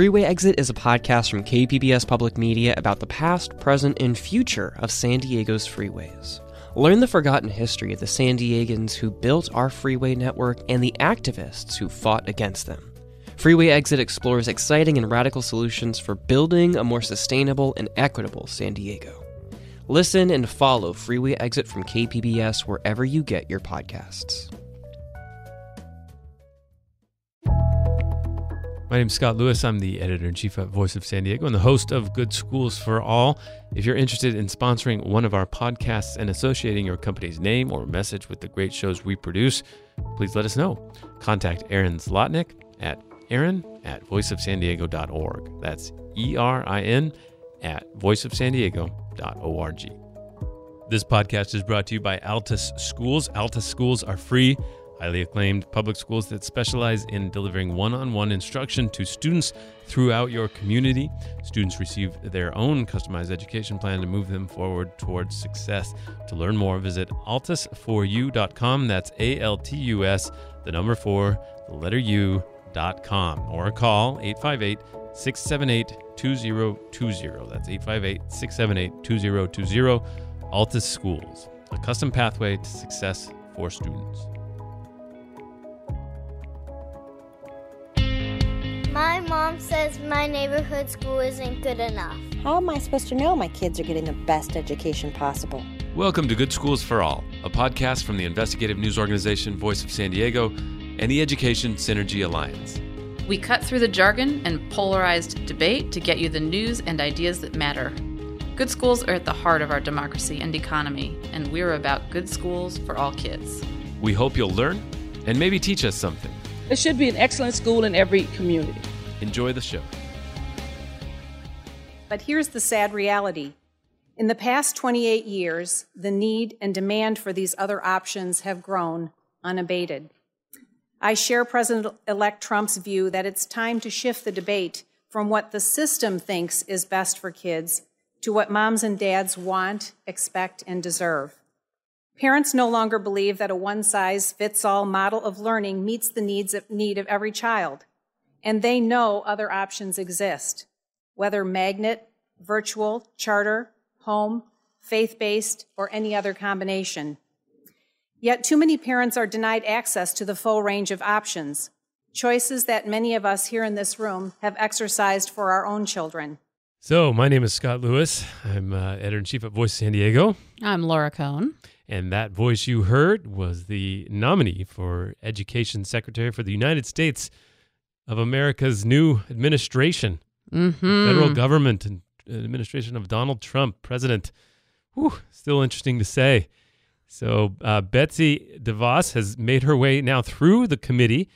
Freeway Exit is a podcast from KPBS Public Media about the past, present, and future of San Diego's freeways. Learn the forgotten history of the San Diegans who built our freeway network and the activists who fought against them. Freeway Exit explores exciting and radical solutions for building a more sustainable and equitable San Diego. Listen and follow Freeway Exit from KPBS wherever you get your podcasts. My name is Scott Lewis. I'm the editor in chief at Voice of San Diego and the host of Good Schools for All. If you're interested in sponsoring one of our podcasts and associating your company's name or message with the great shows we produce, please let us know. Contact Erin Zlotnick at Erin at voiceofsandiego.org. That's E R I N at voiceofsandiego.org. This podcast is brought to you by Altus Schools. Altus Schools are free highly acclaimed public schools that specialize in delivering one on one instruction to students throughout your community. Students receive their own customized education plan to move them forward towards success. To learn more, visit altus4u.com. That's A L T U S, the number four, the letter U. Dot com or call 858 678 2020. That's 858 678 2020. Altus Schools, a custom pathway to success for students. Mom says my neighborhood school isn't good enough. How am I supposed to know my kids are getting the best education possible? Welcome to Good Schools for All, a podcast from the investigative news organization Voice of San Diego and the Education Synergy Alliance. We cut through the jargon and polarized debate to get you the news and ideas that matter. Good schools are at the heart of our democracy and economy, and we're about good schools for all kids. We hope you'll learn and maybe teach us something. There should be an excellent school in every community. Enjoy the show. But here's the sad reality. In the past 28 years, the need and demand for these other options have grown unabated. I share President elect Trump's view that it's time to shift the debate from what the system thinks is best for kids to what moms and dads want, expect, and deserve. Parents no longer believe that a one size fits all model of learning meets the needs of, need of every child, and they know other options exist, whether magnet, virtual, charter, home, faith based, or any other combination. Yet too many parents are denied access to the full range of options, choices that many of us here in this room have exercised for our own children. So, my name is Scott Lewis. I'm uh, editor in chief at Voice San Diego. I'm Laura Kohn. And that voice you heard was the nominee for Education Secretary for the United States of America's new administration, mm-hmm. federal government and administration of Donald Trump, president. Whew, still interesting to say. So uh, Betsy DeVos has made her way now through the committee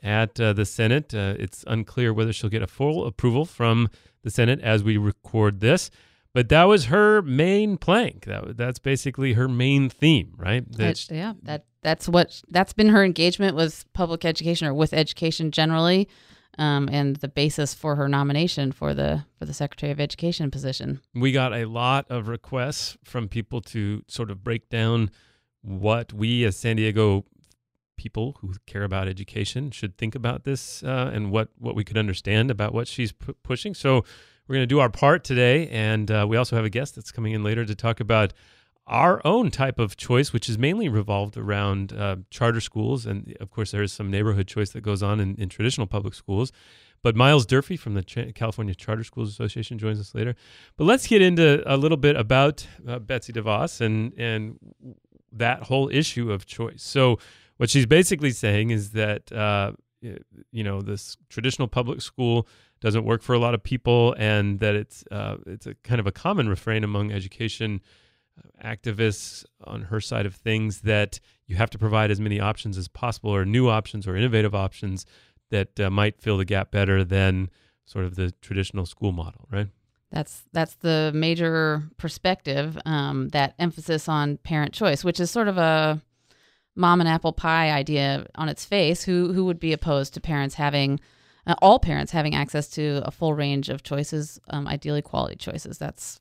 at uh, the Senate. Uh, it's unclear whether she'll get a full approval from the Senate as we record this. But that was her main plank. That that's basically her main theme, right? That, yeah, that that's what that's been her engagement with public education or with education generally, um, and the basis for her nomination for the for the Secretary of Education position. We got a lot of requests from people to sort of break down what we as San Diego people who care about education should think about this uh, and what what we could understand about what she's p- pushing. So we're going to do our part today, and uh, we also have a guest that's coming in later to talk about our own type of choice, which is mainly revolved around uh, charter schools. And of course, there is some neighborhood choice that goes on in, in traditional public schools. But Miles Durfee from the Ch- California Charter Schools Association joins us later. But let's get into a little bit about uh, Betsy DeVos and, and that whole issue of choice. So, what she's basically saying is that, uh, you know, this traditional public school doesn't work for a lot of people, and that it's uh, it's a kind of a common refrain among education uh, activists on her side of things that you have to provide as many options as possible, or new options, or innovative options that uh, might fill the gap better than sort of the traditional school model, right? That's that's the major perspective. Um, that emphasis on parent choice, which is sort of a mom and apple pie idea on its face. Who who would be opposed to parents having uh, all parents having access to a full range of choices, um, ideally quality choices. That's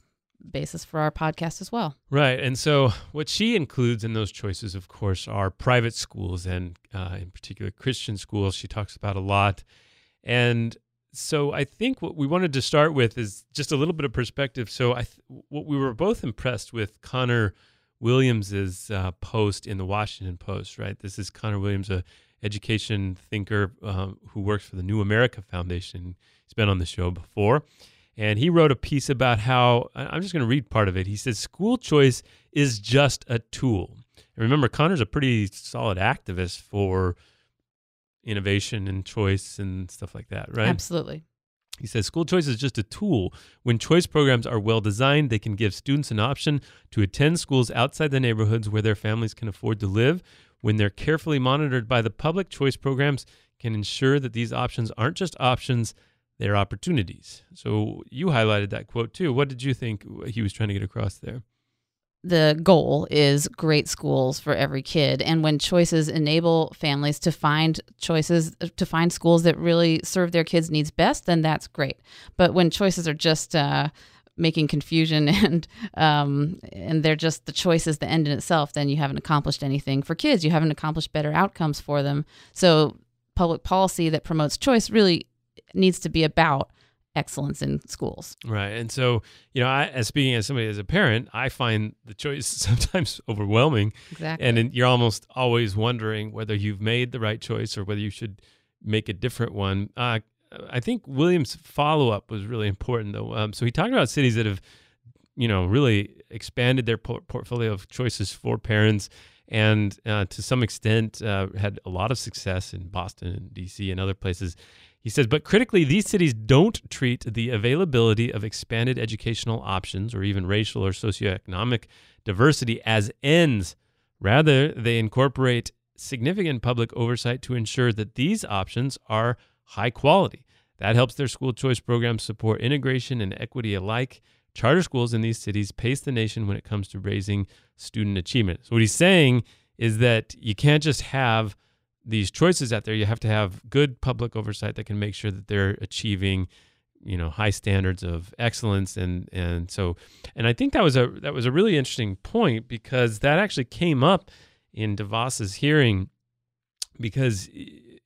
basis for our podcast as well. Right. And so, what she includes in those choices, of course, are private schools and, uh, in particular, Christian schools. She talks about a lot. And so I think what we wanted to start with is just a little bit of perspective. So I, th- what we were both impressed with Conor Williams's uh, post in the Washington Post, right? This is Conor Williams, a education thinker um, who works for the New America Foundation. He's been on the show before, and he wrote a piece about how I'm just going to read part of it. He says school choice is just a tool. And remember, Conor's a pretty solid activist for innovation and choice and stuff like that, right? Absolutely. He says school choice is just a tool. When choice programs are well designed, they can give students an option to attend schools outside the neighborhoods where their families can afford to live. When they're carefully monitored by the public, choice programs can ensure that these options aren't just options, they're opportunities. So you highlighted that quote too. What did you think he was trying to get across there? the goal is great schools for every kid and when choices enable families to find choices to find schools that really serve their kids needs best then that's great but when choices are just uh, making confusion and um, and they're just the choice is the end in itself then you haven't accomplished anything for kids you haven't accomplished better outcomes for them so public policy that promotes choice really needs to be about excellence in schools. Right. And so, you know, I, as speaking as somebody as a parent, I find the choice sometimes overwhelming. Exactly. And you're almost always wondering whether you've made the right choice or whether you should make a different one. Uh, I think Williams' follow up was really important, though. Um, so he talked about cities that have, you know, really expanded their por- portfolio of choices for parents and uh, to some extent uh, had a lot of success in Boston and DC and other places. He says, but critically, these cities don't treat the availability of expanded educational options or even racial or socioeconomic diversity as ends. Rather, they incorporate significant public oversight to ensure that these options are high quality. That helps their school choice programs support integration and equity alike. Charter schools in these cities pace the nation when it comes to raising student achievement. So, what he's saying is that you can't just have these choices out there, you have to have good public oversight that can make sure that they're achieving, you know, high standards of excellence. And and so, and I think that was a that was a really interesting point because that actually came up in DeVos's hearing because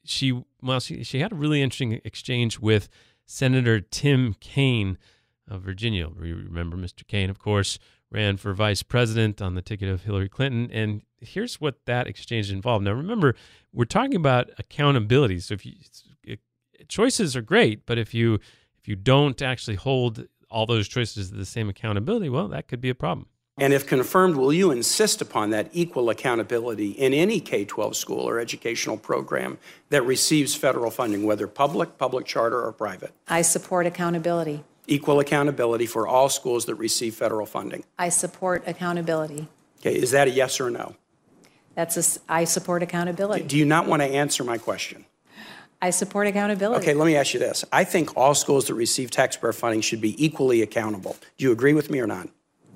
she well she she had a really interesting exchange with Senator Tim Kaine of Virginia. We remember Mr. Kaine, of course, ran for vice president on the ticket of Hillary Clinton. And here's what that exchange involved. Now, remember, we're talking about accountability. So if you choices are great, but if you if you don't actually hold all those choices to the same accountability, well, that could be a problem. And if confirmed, will you insist upon that equal accountability in any K 12 school or educational program that receives federal funding, whether public, public charter, or private? I support accountability equal accountability for all schools that receive federal funding? I support accountability. Okay, is that a yes or no? That's a, I support accountability. Do you not want to answer my question? I support accountability. Okay, let me ask you this. I think all schools that receive taxpayer funding should be equally accountable. Do you agree with me or not?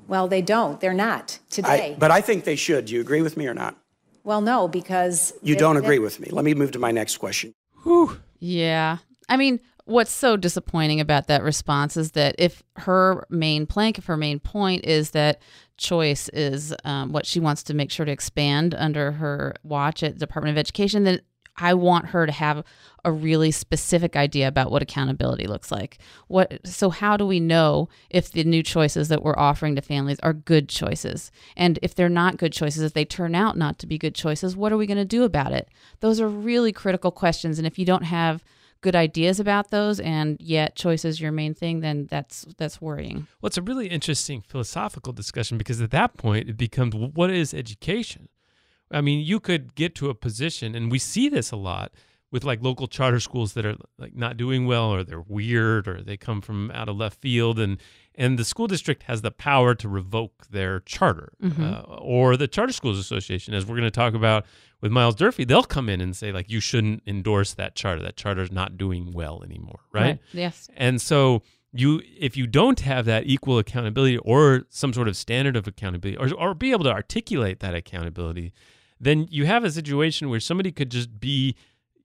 Well, they don't. They're not today. I, but I think they should. Do you agree with me or not? Well, no, because you they, don't agree they, with me. Let me move to my next question. Whew. Yeah. I mean, what's so disappointing about that response is that if her main plank, if her main point is that choice is um, what she wants to make sure to expand under her watch at Department of Education, then I want her to have a really specific idea about what accountability looks like. What so how do we know if the new choices that we're offering to families are good choices? And if they're not good choices, if they turn out not to be good choices, what are we going to do about it? Those are really critical questions and if you don't have good ideas about those and yet choice is your main thing then that's that's worrying well it's a really interesting philosophical discussion because at that point it becomes what is education i mean you could get to a position and we see this a lot with like local charter schools that are like not doing well or they're weird or they come from out of left field and and the school district has the power to revoke their charter mm-hmm. uh, or the charter schools association as we're going to talk about with miles durfee they'll come in and say like you shouldn't endorse that charter that charter is not doing well anymore right? right yes and so you if you don't have that equal accountability or some sort of standard of accountability or, or be able to articulate that accountability then you have a situation where somebody could just be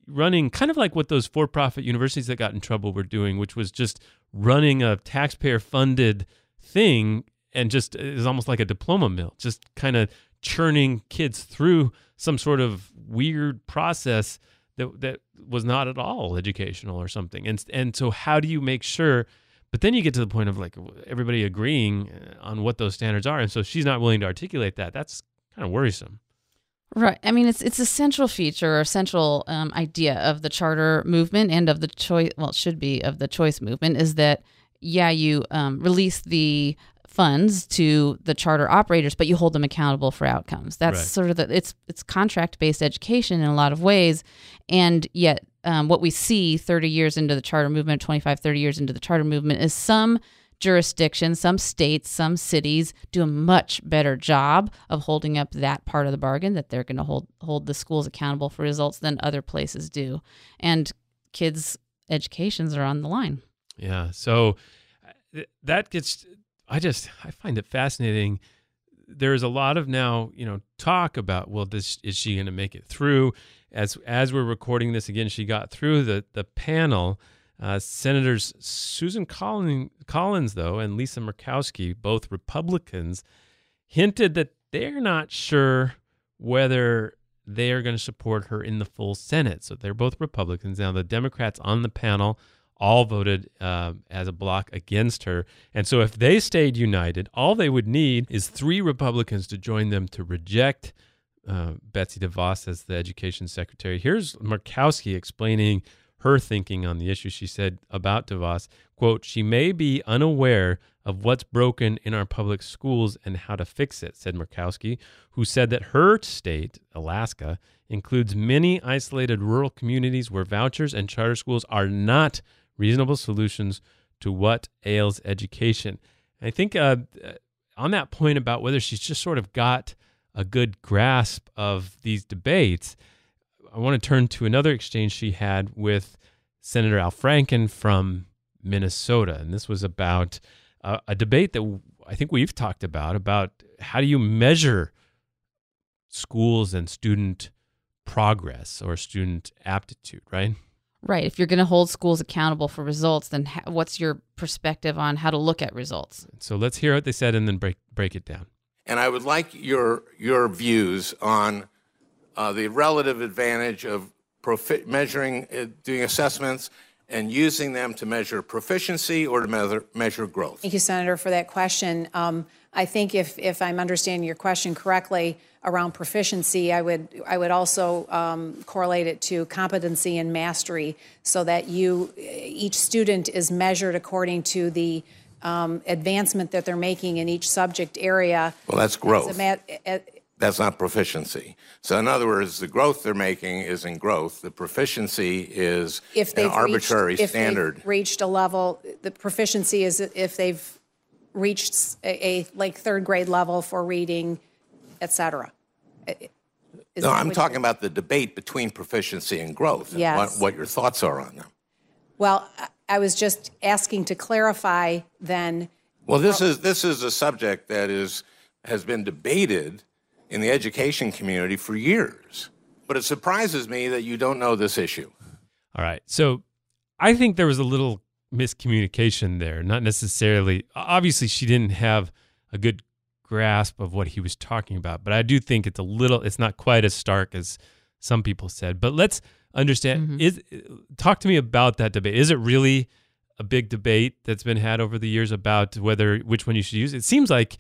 running kind of like what those for-profit universities that got in trouble were doing which was just running a taxpayer funded thing and just is almost like a diploma mill, just kind of churning kids through some sort of weird process that that was not at all educational or something. And and so how do you make sure? But then you get to the point of like everybody agreeing uh, on what those standards are, and so she's not willing to articulate that. That's kind of worrisome. Right. I mean, it's it's a central feature or central um, idea of the charter movement and of the choice. Well, it should be of the choice movement is that yeah, you um, release the funds to the charter operators, but you hold them accountable for outcomes. That's Right. sort of the it's it's contract based education in a lot of ways, and yet um, what we see 30 years into the charter movement, 25, 30 years into the charter movement, is some jurisdictions, some states, some cities do a much better job of holding up that part of the bargain that they're going to hold hold the schools accountable for results than other places do, and kids' educations are on the line. Yeah. So uh, that gets, I just, I find it fascinating. There's a lot of now, you know, talk about, well, this, is she going to make it through? As, as we're recording this again, she got through the, the panel. Uh, Senators Susan Collins, though, and Lisa Murkowski, both Republicans, hinted that they're not sure whether they are going to support her in the full Senate. So they're both Republicans. Now, the Democrats on the panel all voted uh, as a block against her. And so if they stayed united, all they would need is three Republicans to join them to reject uh, Betsy DeVos as the education secretary. Here's Murkowski explaining her thinking on the issue. She said about DeVos, quote, she may be unaware of what's broken in our public schools and how to fix it, said Murkowski, who said that her state, Alaska, includes many isolated rural communities where vouchers and charter schools are not reasonable solutions to what ails education. And I think uh, on that point about whether she's just sort of got a good grasp of these debates, I want to turn to another exchange she had with Senator Al Franken from Minnesota. And this was about uh, a debate that I think we've talked about about how do you measure schools and student progress or student aptitude, right? Right. If you're going to hold schools accountable for results, then ha- what's your perspective on how to look at results? So let's hear what they said and then break break it down. And I would like your your views on uh, the relative advantage of profi- measuring, uh, doing assessments, and using them to measure proficiency or to measure, measure growth. Thank you, Senator, for that question. Um, I think if, if I'm understanding your question correctly around proficiency, I would I would also um, correlate it to competency and mastery, so that you each student is measured according to the um, advancement that they're making in each subject area. Well, that's As a growth. ma- uh, That's not proficiency. So, in other words, the growth they're making is in growth. The proficiency is if an they've arbitrary reached, if standard. they've reached a level, the proficiency is if they've reached a, a like third grade level for reading, et cetera. Is No, I'm talking about the debate between proficiency and growth. and what, what your thoughts are on them. Well, I- I was just asking to clarify then. Well, this is this is a subject that is has been debated in the education community for years. But it surprises me that you don't know this issue. All right. So I think there was a little miscommunication there. Not necessarily, obviously, she didn't have a good grasp of what he was talking about, but I do think it's a little, it's not quite as stark as some people said. But let's understand mm-hmm. is talk to me about that debate. Is it really a big debate that's been had over the years about whether which one you should use? It seems like it-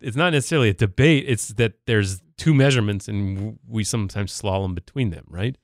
it's not necessarily a debate, it's that there's two measurements and we sometimes slalom between them, right?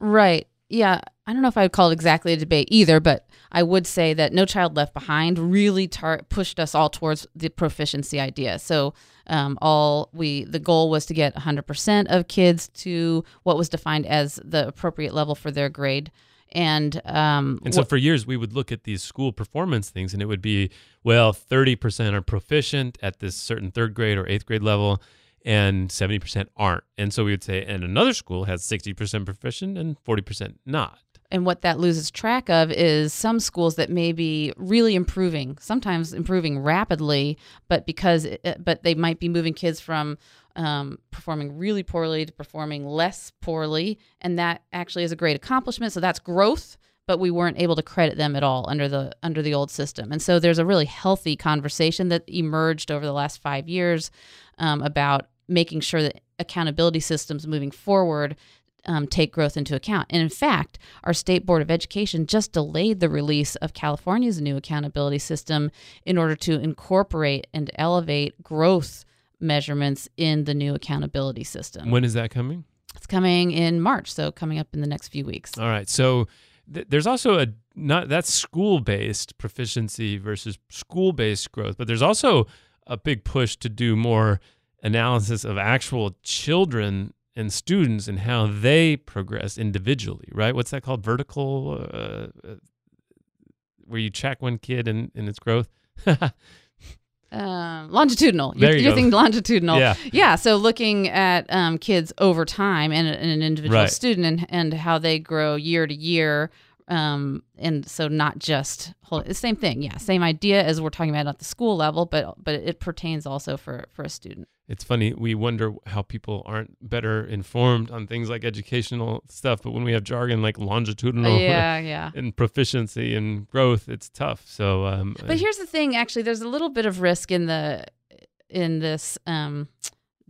Right. Yeah. I don't know if I would call it exactly a debate either, but I would say that No Child Left Behind really tar- pushed us all towards the proficiency idea. So, um, all we the goal was to get 100% of kids to what was defined as the appropriate level for their grade. And um, And so wh- for years, we would look at these school performance things, and it would be, well, 30% are proficient at this certain third grade or eighth grade level, and 70% aren't. And so we would say, and another school has 60% proficient and 40% not. And what that loses track of is some schools that may be really improving, sometimes improving rapidly, but because it, but they might be moving kids from um, performing really poorly to performing less poorly, and that actually is a great accomplishment. So that's growth, but we weren't able to credit them at all under the under the old system. And so there's a really healthy conversation that emerged over the last five years um, about making sure that accountability systems moving forward um, take growth into account. And in fact, our state board of education just delayed the release of California's new accountability system in order to incorporate and elevate growth measurements in the new accountability system. When is that coming? It's coming in March, so coming up in the next few weeks. All right. So th- there's also a not that's school based proficiency versus school based growth, but there's also a big push to do more analysis of actual children and students and how they progress individually, right? What's that called? Vertical, uh, uh, where you check one kid and, and its growth. Um, longitudinal. There you're, you you're thinking longitudinal. Yeah. Yeah. So looking at um, kids over time and, and an individual Right. student and, and how they grow year to year. Um, and so not just whole, the same thing. Yeah. Same idea as we're talking about at the school level, but but it pertains also for for a student. It's funny we wonder how people aren't better informed on things like educational stuff but when we have jargon like longitudinal yeah. Yeah. and proficiency and growth it's tough so um But here's the thing. Actually, there's a little bit of risk in the in this um,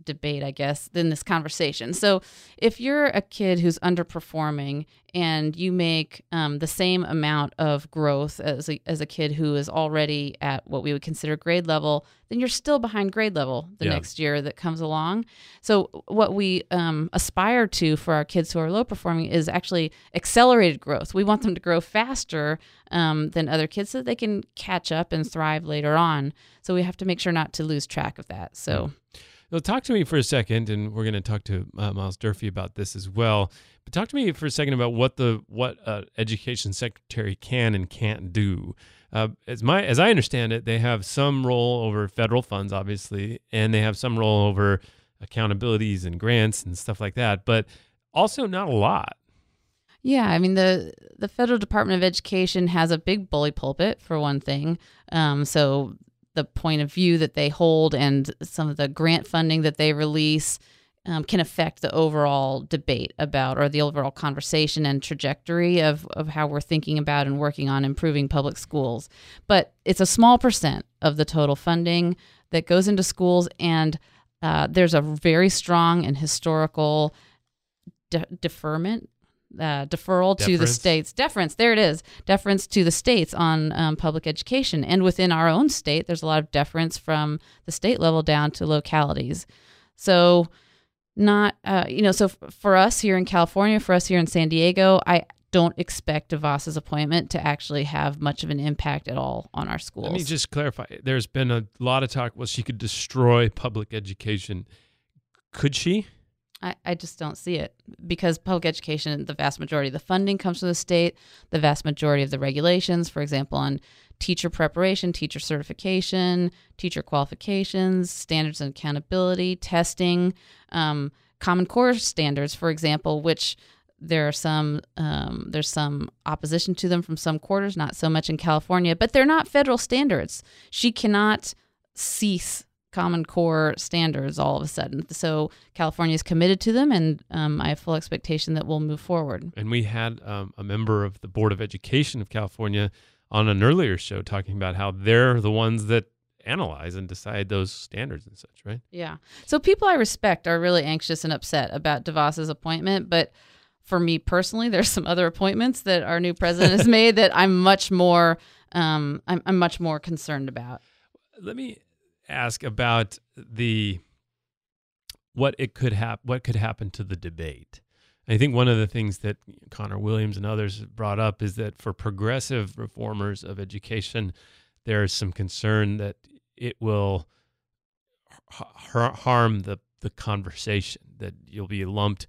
debate, I guess, than this conversation. So, if you're a kid who's underperforming and you make um, the same amount of growth as a, as a kid who is already at what we would consider grade level, then you're still behind grade level the Yeah. next year that comes along. So, what we um, aspire to for our kids who are low performing is actually accelerated growth. We want them to grow faster um, than other kids so that they can catch up and thrive later on. So, we have to make sure not to lose track of that. So, Now, talk to me for a second, and we're going to talk to uh, Miles Durfee about this as well. But talk to me for a second about what the what uh, education secretary can and can't do. Uh, as my as I understand it, they have some role over federal funds, obviously, and they have some role over accountabilities and grants and stuff like that. But also not a lot. Yeah, I mean the the federal Department of Education has a big bully pulpit for one thing. Um, so the point of view that they hold and some of the grant funding that they release um, can affect the overall debate about or the overall conversation and trajectory of of how we're thinking about and working on improving public schools. But it's a small percent of the total funding that goes into schools, and uh, there's a very strong and historical de- deferment uh, deferral to the states deference there it is deference to the states on um, public education and within our own state there's a lot of deference from the state level down to localities so not uh, you know so f- for us here in california for us here in san diego i don't expect devos's appointment to actually have much of an impact at all on our schools Let me just clarify. There's been a lot of talk. Well, she could destroy public education. Could she? I, I just don't see it because public education, the vast majority of the funding comes from the state. The vast majority of the regulations, for example, on teacher preparation, teacher certification, teacher qualifications, standards and accountability, testing, um, Common Core standards, for example, which there are some um, there's some opposition to them from some quarters, not so much in California, but they're not federal standards. She cannot cease Common Core standards all of a sudden. So California is committed to them, and um, I have full expectation that we'll move forward. And we had um, a member of the Board of Education of California on an earlier show talking about how they're the ones that analyze and decide those standards and such, right? Yeah. So people I respect are really anxious and upset about DeVos's appointment, but for me personally, there's some other appointments that our new president has made that I'm much more um, I'm, I'm much more concerned about. Let me ask about the what it could hap- what could happen to the debate. I think one of the things that Conor Williams and others brought up is that for progressive reformers of education, there is some concern that it will har- harm the the conversation. That you'll be lumped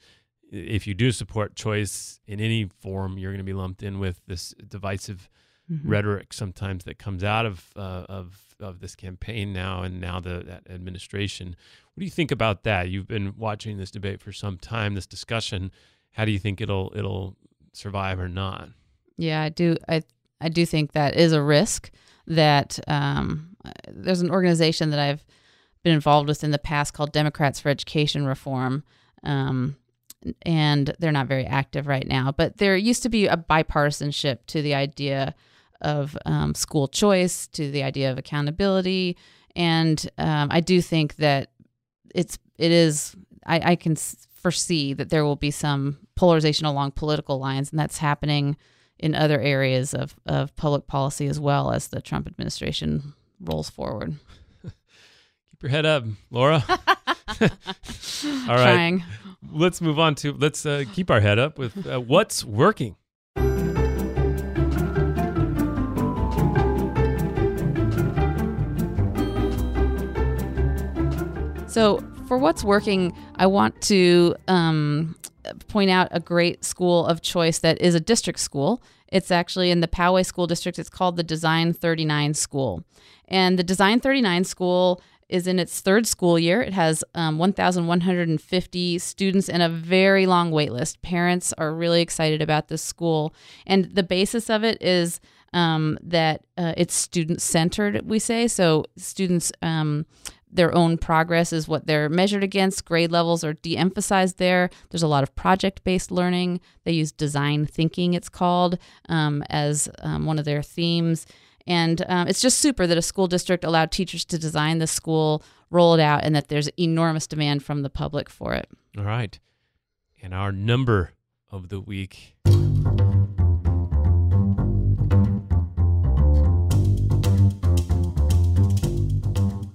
if you do support choice in any form. You're going to be lumped in with this divisive Mm-hmm. rhetoric sometimes that comes out of uh, of of this campaign now and now the that administration. What do you think about that? You've been watching this debate for some time, this discussion. How do you think it'll it'll survive or not? Yeah, I do. I I do think that is a risk. That um, there's an organization that I've been involved with in the past called Democrats for Education Reform, um, and they're not very active right now. But there used to be a bipartisanship to the idea of um, school choice, to the idea of accountability, and um, I do think that it's it is. I, I can foresee that there will be some polarization along political lines, and that's happening in other areas of, of public policy as well as the Trump administration rolls forward. Keep your head up, Laura. All right. Trying. Let's move on to let's uh, keep our head up with uh, what's working. So, for what's working, I want to um, point out a great school of choice that is a district school. It's actually in the Poway School District. It's called the Design 39 School. And the Design 39 School is in its third school year. It has um, 1,150 students and a very long wait list. Parents are really excited about this school. And the basis of it is um, that uh, it's student centered, we say. So students. Um, their own progress is what they're measured against. Grade levels are de emphasized there. There's a lot of project based learning. They use design thinking, it's called, um, as um, one of their themes. And um, it's just super that a school district allowed teachers to design the school, roll it out, and that there's enormous demand from the public for it. All right. And our number of the week.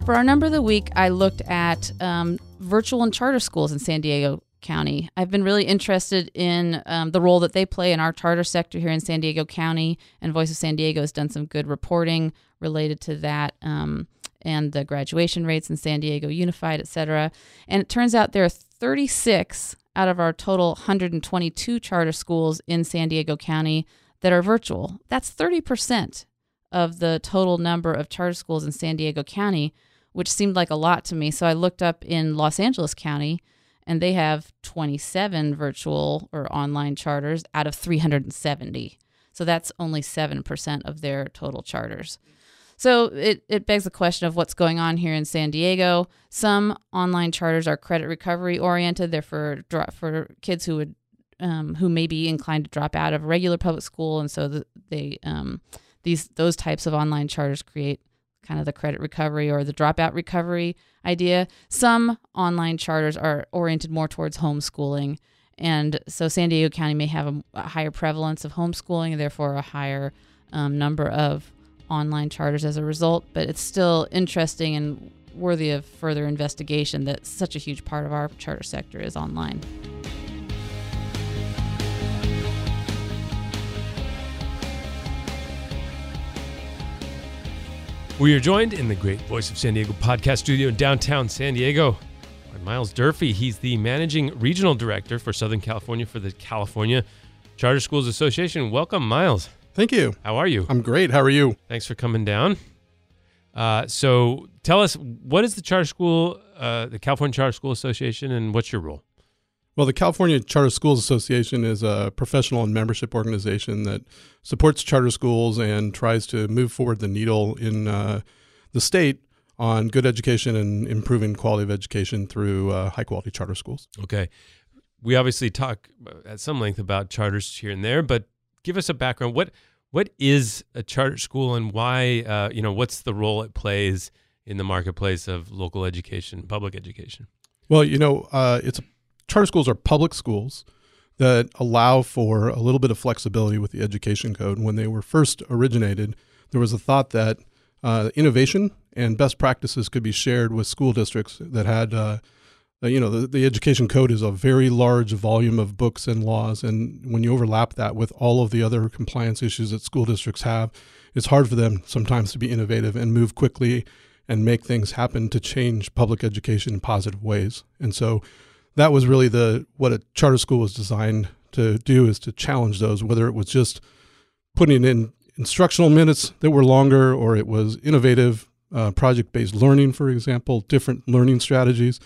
For our number of the week, I looked at um, virtual and charter schools in San Diego County. I've been really interested in um, the role that they play in our charter sector here in San Diego County, and Voice of San Diego has done some good reporting related to that um, and the graduation rates in San Diego Unified, et cetera. And it turns out there are 36 out of our total 122 charter schools in San Diego County that are virtual. That's 30% of the total number of charter schools in San Diego County which seemed like a lot to me. So I looked up in Los Angeles County, and they have 27 virtual or online charters out of 370. So that's only 7% of their total charters. So it, it begs the question of what's going on here in San Diego. Some online charters are credit recovery oriented. They're for for kids who would um, who may be inclined to drop out of regular public school, and so the, they um, these those types of online charters create kind of the credit recovery or the dropout recovery idea. Some online charters are oriented more towards homeschooling. And so San Diego County may have a, a higher prevalence of homeschooling and therefore a higher um, number of online charters as a result. But it's still interesting and worthy of further investigation that such a huge part of our charter sector is online. We are joined in the great Voice of San Diego podcast studio in downtown San Diego by Miles Durfee. He's the managing regional director for Southern California for the California Charter Schools Association. Welcome, Miles. Thank you. How are you? I'm great. How are you? Thanks for coming down. Uh, so, tell us what is the charter school, uh, the California Charter School Association, and what's your role? Well, the California Charter Schools Association is a professional and membership organization that supports charter schools and tries to move forward the needle in uh, the state on good education and improving quality of education through uh, high quality charter schools. Okay. We obviously talk at some length about charters here and there, but give us a background. What what is a charter school and why? Uh, you know, what's the role it plays in the marketplace of local education, public education? Well, you know, uh, it's a charter schools are public schools that allow for a little bit of flexibility with the education code. When they were first originated, there was a thought that uh, innovation and best practices could be shared with school districts that had, uh, uh, you know, the, the education code is a very large volume of books and laws. And when you overlap that with all of the other compliance issues that school districts have, it's hard for them sometimes to be innovative and move quickly and make things happen to change public education in positive ways. And so that was really the what a charter school was designed to do is to challenge those, whether it was just putting in instructional minutes that were longer or it was innovative uh, project-based learning, for example, different learning strategies,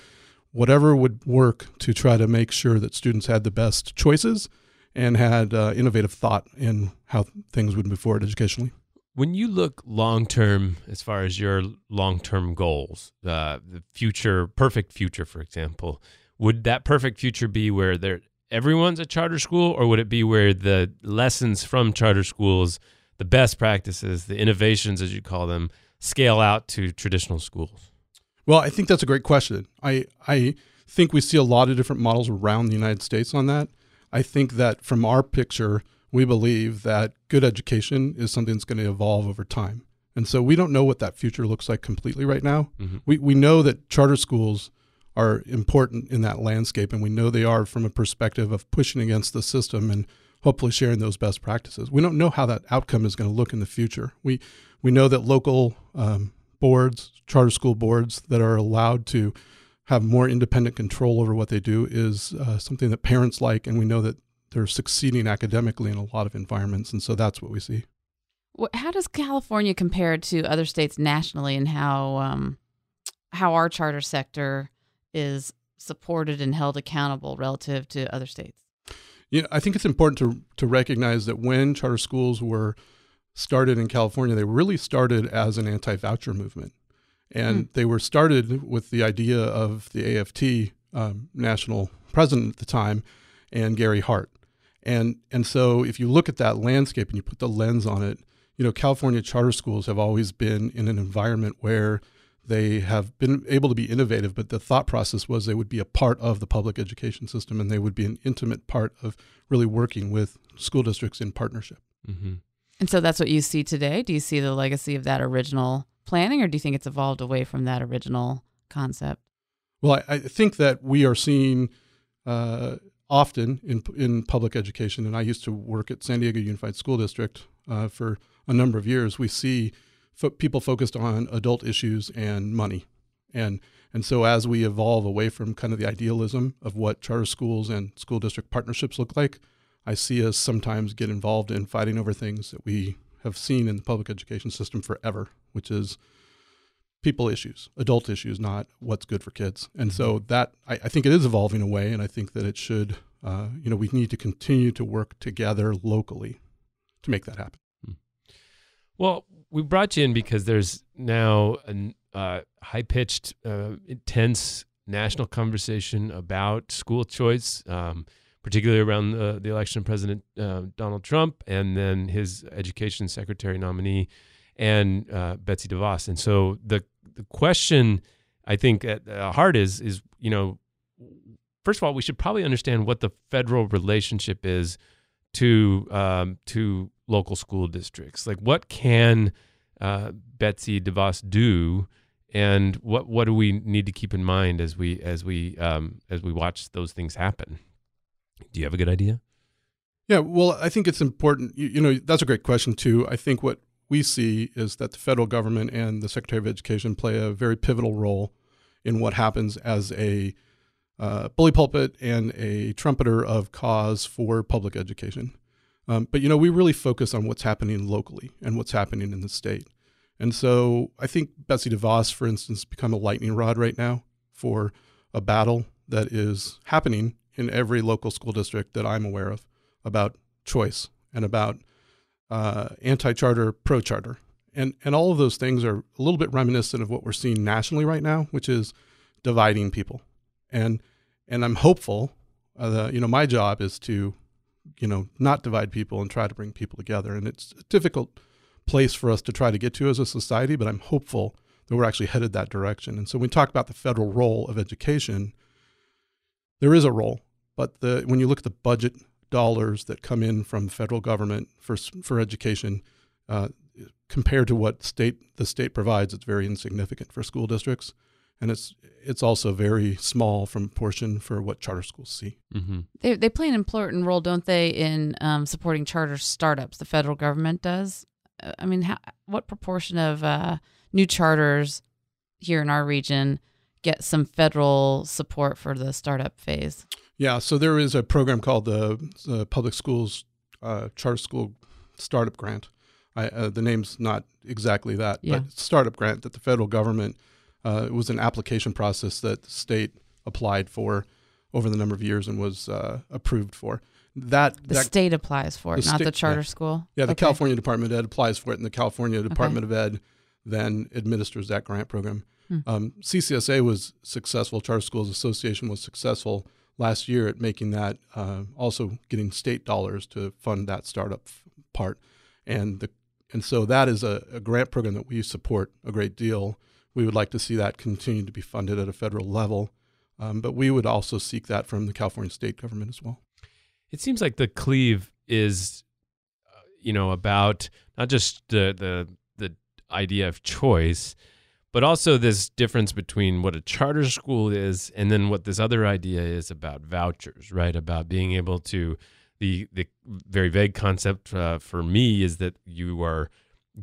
whatever would work to try to make sure that students had the best choices and had uh, innovative thought in how things would move forward educationally. When you look long term, as far as your long term goals, uh, the future, perfect future, for example, would that perfect future be where there everyone's a charter school or would it be where the lessons from charter schools the best practices the innovations as you call them scale out to traditional schools well i think that's a great question i i think we see a lot of different models around the United States on that. I think that from our picture, we believe that good education is something that's going to evolve over time. And so we don't know what that future looks like completely right now. Mm-hmm. We, we know that charter schools are important in that landscape, and we know they are from a perspective of pushing against the system and hopefully sharing those best practices. We don't know how that outcome is going to look in the future. We, we know that local um, boards, charter school boards that are allowed to have more independent control over what they do is uh, something that parents like, and we know that they're succeeding academically in a lot of environments, and so that's what we see. How does California compare to other states nationally, and how um, how our charter sector is supported and held accountable relative to other states? You know, I think it's important to to recognize that when charter schools were started in California, they really started as an anti-voucher movement, and mm. they were started with the idea of the AFT um, national president at the time, and Gary Hart, and and so if you look at that landscape and you put the lens on it, you know, California charter schools have always been in an environment where they have been able to be innovative, but the thought process was they would be a part of the public education system and they would be an intimate part of really working with school districts in partnership. Mm-hmm. And so that's what you see today. Do you see the legacy of that original planning, or do you think it's evolved away from that original concept? Well, I, I think that we are seeing uh, often in in public education, and I used to work at San Diego Unified School District uh, for a number of years. We see fo- people focused on adult issues and money, and and so as we evolve away from kind of the idealism of what charter schools and school district partnerships look like, I see us sometimes get involved in fighting over things that we have seen in the public education system forever, which is people issues, adult issues, not what's good for kids. And so that I, I think it is evolving away, and I think that it should. Uh, you know, we need to continue to work together locally to make that happen. Hmm. Well, we brought you in because there's now a uh, high-pitched, uh, intense national conversation about school choice. Um, particularly around the, the election of President uh, Donald Trump and then his education secretary nominee and uh, Betsy DeVos. And so the the question I think at the heart is is you know first of all we should probably understand what the federal relationship is to um, to local school districts. Like what can uh, Betsy DeVos do? And what what do we need to keep in mind as we as we um, as we watch those things happen? Do you have a good idea? Yeah, well, I think it's important. You, you, know, that's a great question too. I think what we see is that the federal government and the Secretary of Education play a very pivotal role in what happens as a uh, bully pulpit and a trumpeter of cause for public education. Um, but you know, we really focus on what's happening locally and what's happening in the state. And so I think Betsy DeVos, for instance, become a lightning rod right now for a battle that is happening in every local school district that I'm aware of about choice and about uh, anti-charter, pro-charter, and and all of those things are a little bit reminiscent of what we're seeing nationally right now, which is dividing people, and and I'm hopeful. Uh, the, you know, my job is to, you know, not divide people and try to bring people together, and it's a difficult place for us to try to get to as a society, but I'm hopeful that we're actually headed that direction. And so when we talk about the federal role of education, there is a role but the, when you look at the budget dollars that come in from the federal government for for education, uh, compared to what state the state provides, it's very insignificant for school districts, and it's it's also very small from portion for what charter schools see. Mm-hmm. They they play an important role, don't they, in um, supporting charter startups? The federal government does. Uh, I mean, how, what proportion of uh, new charters here in our region get some federal support for the startup phase? Yeah, so there is a program called the, the Public Schools uh, Charter School Startup Grant. I, uh, the name's not exactly that, yeah. but startup grant that the federal government uh, it was an application process that the state applied for over the number of years and was uh, approved for. That the that, state applies for it, the not sta- the charter yeah. school. Yeah, the Okay. California Department of Ed applies for it, and the California Department of Ed then administers that grant program. Hmm. Um, CCSA was successful. Charter Schools Association was successful last year at making that uh, also getting state dollars to fund that startup f- part, and the and so that is a, a grant program that we support a great deal. We would like to see that continue to be funded at a federal level. Um, but we would also seek that from the California state government as well. It seems like the cleave is, uh, you know, about not just the the the idea of choice, but also this difference between what a charter school is and then what this other idea is about vouchers, right? About being able to the the very vague concept uh, for me is that you are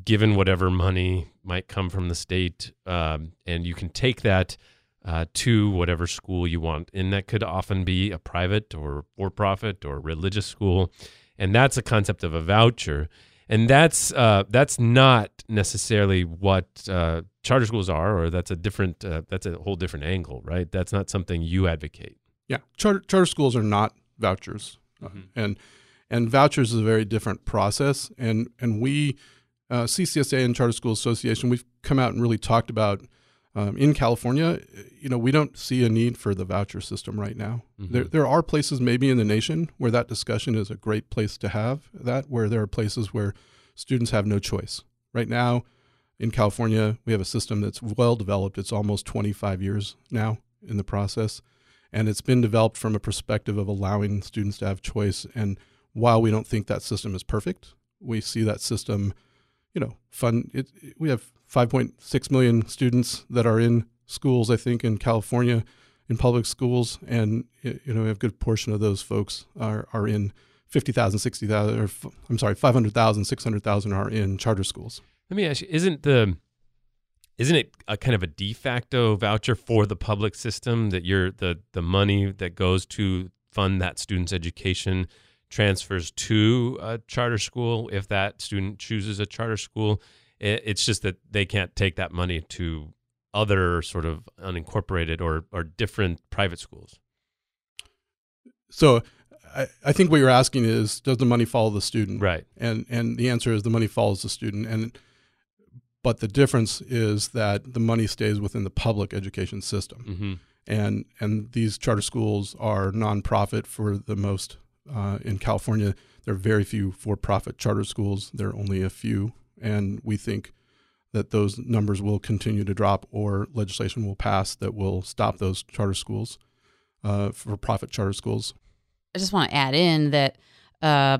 given whatever money might come from the state, um, and you can take that uh, to whatever school you want, and that could often be a private or for-profit or religious school, and that's a concept of a voucher, and that's uh, that's not necessarily what uh, charter schools are, or that's a different uh, that's a whole different angle, right? That's not something you advocate. Yeah, charter charter schools are not vouchers, mm-hmm. and and vouchers is a very different process, and and we uh, CCSA and Charter School Association, we've come out and really talked about um, in California, you know, we don't see a need for the voucher system right now. Mm-hmm. There, there are places maybe in the nation where that discussion is a great place to have that, where there are places where students have no choice. Right now, in California, we have a system that's well developed. It's almost 25 years now in the process, and it's been developed from a perspective of allowing students to have choice. And while we don't think that system is perfect, we see that system you know, fun. It, it, we have 5.6 million students that are in schools, I think, in California, in public schools, and you know, a good portion of those folks are are in 50,000, 60,000, or I'm sorry, 500,000, 600,000 are in charter schools. Let me ask you: Isn't the isn't it a kind of a de facto voucher for the public system that you're the the money that goes to fund that student's education transfers to a charter school if that student chooses a charter school. It's just that they can't take that money to other sort of unincorporated or, or different private schools. So I, I think what you're asking is does the money follow the student? Right. And and the answer is the money follows the student and but the difference is that the money stays within the public education system. Mm-hmm. And and these charter schools are nonprofit for the most uh, in California, there are very few for profit charter schools. There are only a few. And we think that those numbers will continue to drop or legislation will pass that will stop those charter schools, uh, for profit charter schools. I just want to add in that uh,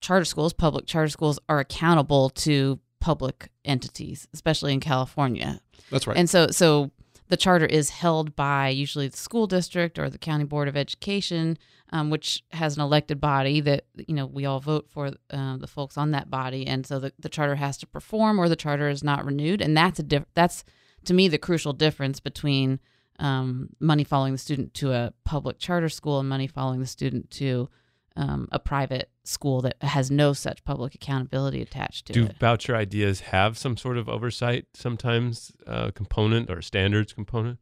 charter schools, public charter schools, are accountable to public entities, especially in California. That's right. And so, so the charter is held by usually the school district or the county board of education um, which has an elected body that you know we all vote for uh, the folks on that body, and so the, the charter has to perform or the charter is not renewed, and that's a diff- that's to me the crucial difference between um, money following the student to a public charter school and money following the student to um, a private school that has no such public accountability attached to Do it. Do voucher ideas have some sort of oversight sometimes uh, component or standards component?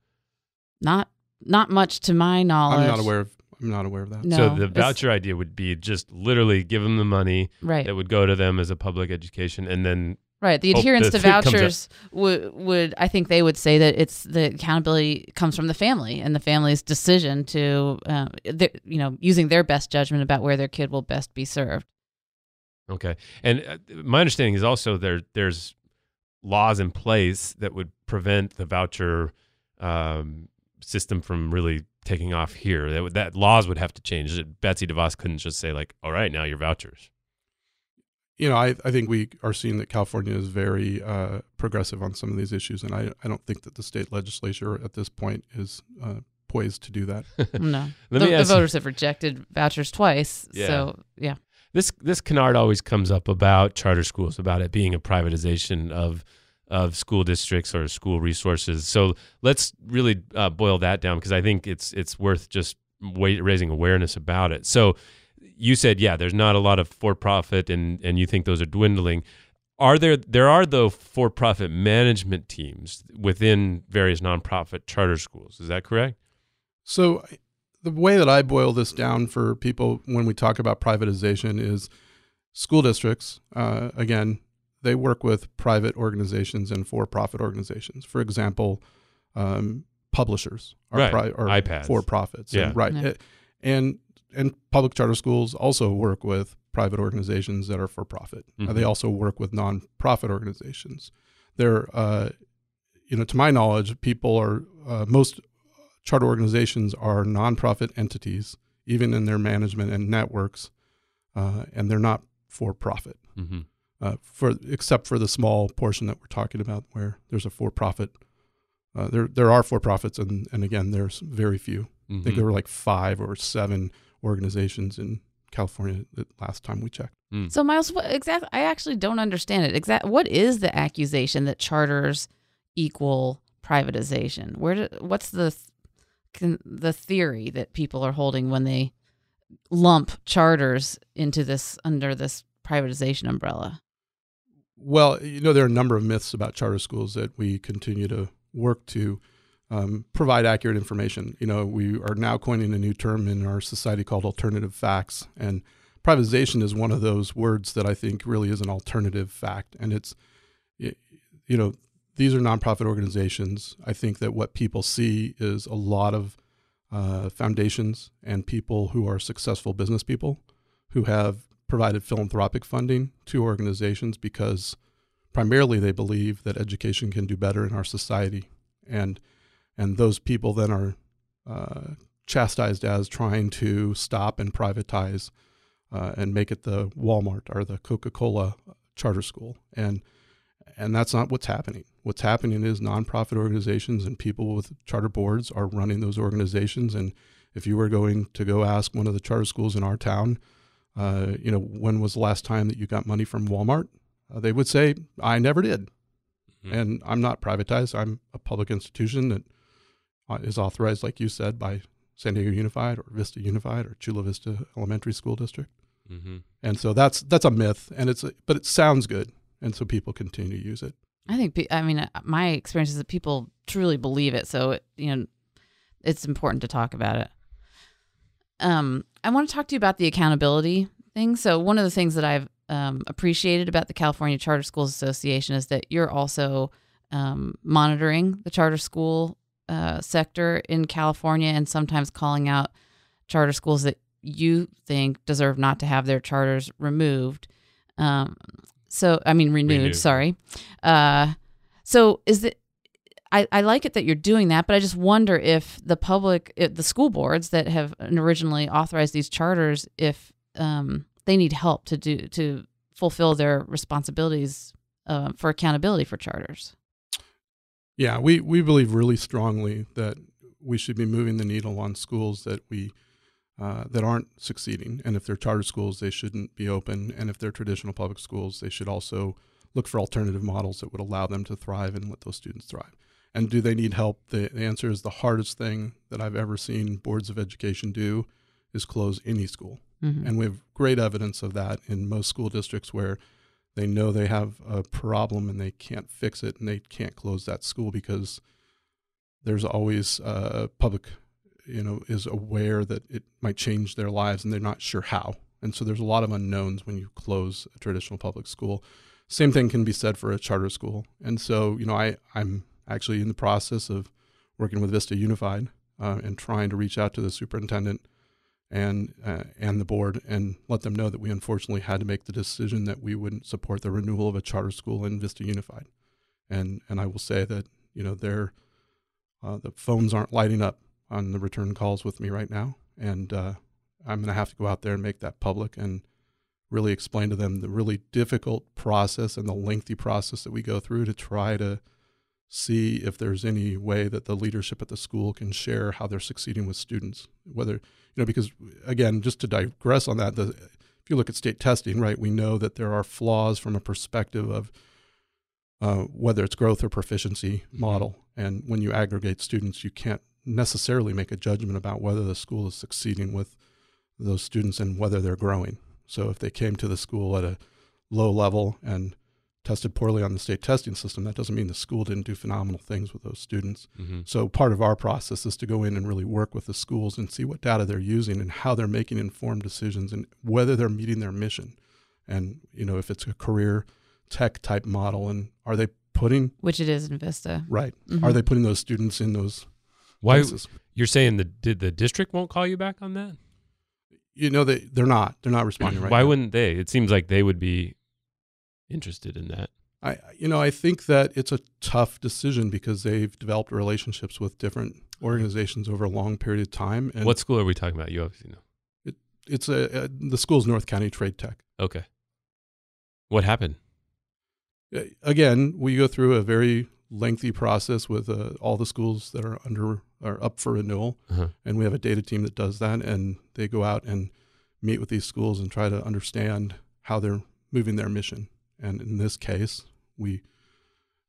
Not not much to my knowledge. I'm not aware of I'm not aware of that. No, so the voucher idea would be just literally give them the money right. that would go to them as a public education, and then right the adherents the to vouchers would would I think they would say that it's the accountability comes from the family and the family's decision to uh, you know using their best judgment about where their kid will best be served. Okay, and uh, my understanding is also there there's laws in place that would prevent the voucher um, system from really taking off here. That, that laws would have to change. Betsy DeVos couldn't just say like, "All right, now your vouchers." You know, I, I think we are seeing that California is very uh, progressive on some of these issues, and I, I don't think that the state legislature at this point is uh, poised to do that. no, the, the, voters have rejected vouchers twice. Yeah. So yeah, this this canard always comes up about charter schools, about it being a privatization of of school districts or school resources. So let's really uh, boil that down because I think it's it's worth just wait, raising awareness about it. So you said, yeah, there's not a lot of for profit, and and you think those are dwindling. Are there there are though for profit management teams within various nonprofit charter schools? Is that correct? So the way that I boil this down for people when we talk about privatization is school districts. Uh, again, they work with private organizations and for-profit organizations. For example, um, publishers are, right. pri- are for profits. Yeah. And, right. Yeah. And and public charter schools also work with private organizations that are for profit. Mm-hmm. They also work with non-profit organizations. They're, uh, you know, to my knowledge, people are uh, most charter organizations are nonprofit entities, even in their management and networks, uh, and they're not for profit. Mm-hmm. Uh, for except for the small portion that we're talking about, where there's a for-profit. Uh, there there are for-profits, and and again, there's very few. I think Mhm. there were like five or seven organizations in California the last time we checked. Mm. So Miles, what exactly? I actually don't understand it. Exact. What is the accusation that charters equal privatization? Where? Do, what's the can, the theory that people are holding when they lump charters into this under this privatization umbrella? Well, you know, there are a number of myths about charter schools that we continue to work to um, provide accurate information. You know, we are now coining a new term in our society called alternative facts, and privatization is one of those words that I think really is an alternative fact. And it's, you know, these are nonprofit organizations. I think that what people see is a lot of uh, foundations and people who are successful business people who have provided philanthropic funding to organizations because primarily they believe that education can do better in our society and and those people then are uh, chastised as trying to stop and privatize uh, and make it the Walmart or the Coca-Cola charter school and and that's not what's happening. What's happening is nonprofit organizations and people with charter boards are running those organizations. And if you were going to go ask one of the charter schools in our town, uh, you know, when was the last time that you got money from Walmart? Uh, they would say, I never did. Mhm. And I'm not privatized. I'm a public institution that is authorized, like you said, by San Diego Unified or Vista Unified or Chula Vista Elementary School District. Mm-hmm. And so that's that's a myth, and it's a, but it sounds good, and so people continue to use it. I think. I mean, uh, my experience is that people truly believe it. So it, you know, it's important to talk about it. Um, I want to talk to you about the accountability thing. So one of the things that I've um, appreciated about the California Charter Schools Association is that you're also um, monitoring the charter school uh, sector in California and sometimes calling out charter schools that you think deserve not to have their charters removed. Um, so, I mean, renewed, Renewed. sorry. Uh, so, is it, I, I like it that you're doing that, but I just wonder if the public, if the school boards that have originally authorized these charters, if um, they need help to do to fulfill their responsibilities uh, for accountability for charters. Yeah, we, we believe really strongly that we should be moving the needle on schools that we uh, that aren't succeeding, and if they're charter schools, they shouldn't be open, and if they're traditional public schools, they should also look for alternative models that would allow them to thrive and let those students thrive. And do they need help? The the answer is the hardest thing that I've ever seen boards of education do is close any school. Mhm. And we have great evidence of that in most school districts where they know they have a problem and they can't fix it and they can't close that school because there's always uh, public, you know, is aware that it might change their lives and they're not sure how. And so there's a lot of unknowns when you close a traditional public school. Same thing can be said for a charter school. And so, you know, I, I'm actually in the process of working with Vista Unified uh, and trying to reach out to the superintendent and uh, and the board and let them know that we unfortunately had to make the decision that we wouldn't support the renewal of a charter school in Vista Unified. And and I will say that you know their uh, the phones aren't lighting up on the return calls with me right now, and uh, I'm going to have to go out there and make that public and really explain to them the really difficult process and the lengthy process that we go through to try to see if there's any way that the leadership at the school can share how they're succeeding with students whether you know because again just to digress on that the if you look at state testing right we know that there are flaws from a perspective of uh, whether it's growth or proficiency model. And when you aggregate students you can't necessarily make a judgment about whether the school is succeeding with those students and whether they're growing. So if they came to the school at a low level and tested poorly on the state testing system, that doesn't mean the school didn't do phenomenal things with those students. Mhm. So part of our process is to go in and really work with the schools and see what data they're using and how they're making informed decisions and whether they're meeting their mission. And you know, if it's a career tech type model and are they putting Which it is in Vista. right? Mhm. Are they putting those students in those Why places? you're saying the did the district won't call you back on that? You know, they they're not. They're not responding right Why now. wouldn't they? It seems like they would be interested in that. I, you know, I think that it's a tough decision because they've developed relationships with different organizations over a long period of time. And what school are we talking about? You obviously know. It, it's a, a the school's North County Trade Tech. Okay. What happened? Again, we go through a very lengthy process with uh, all the schools that are under are up for renewal, uh-huh. and we have a data team that does that, and they go out and meet with these schools and try to understand how they're moving their mission. And in this case, we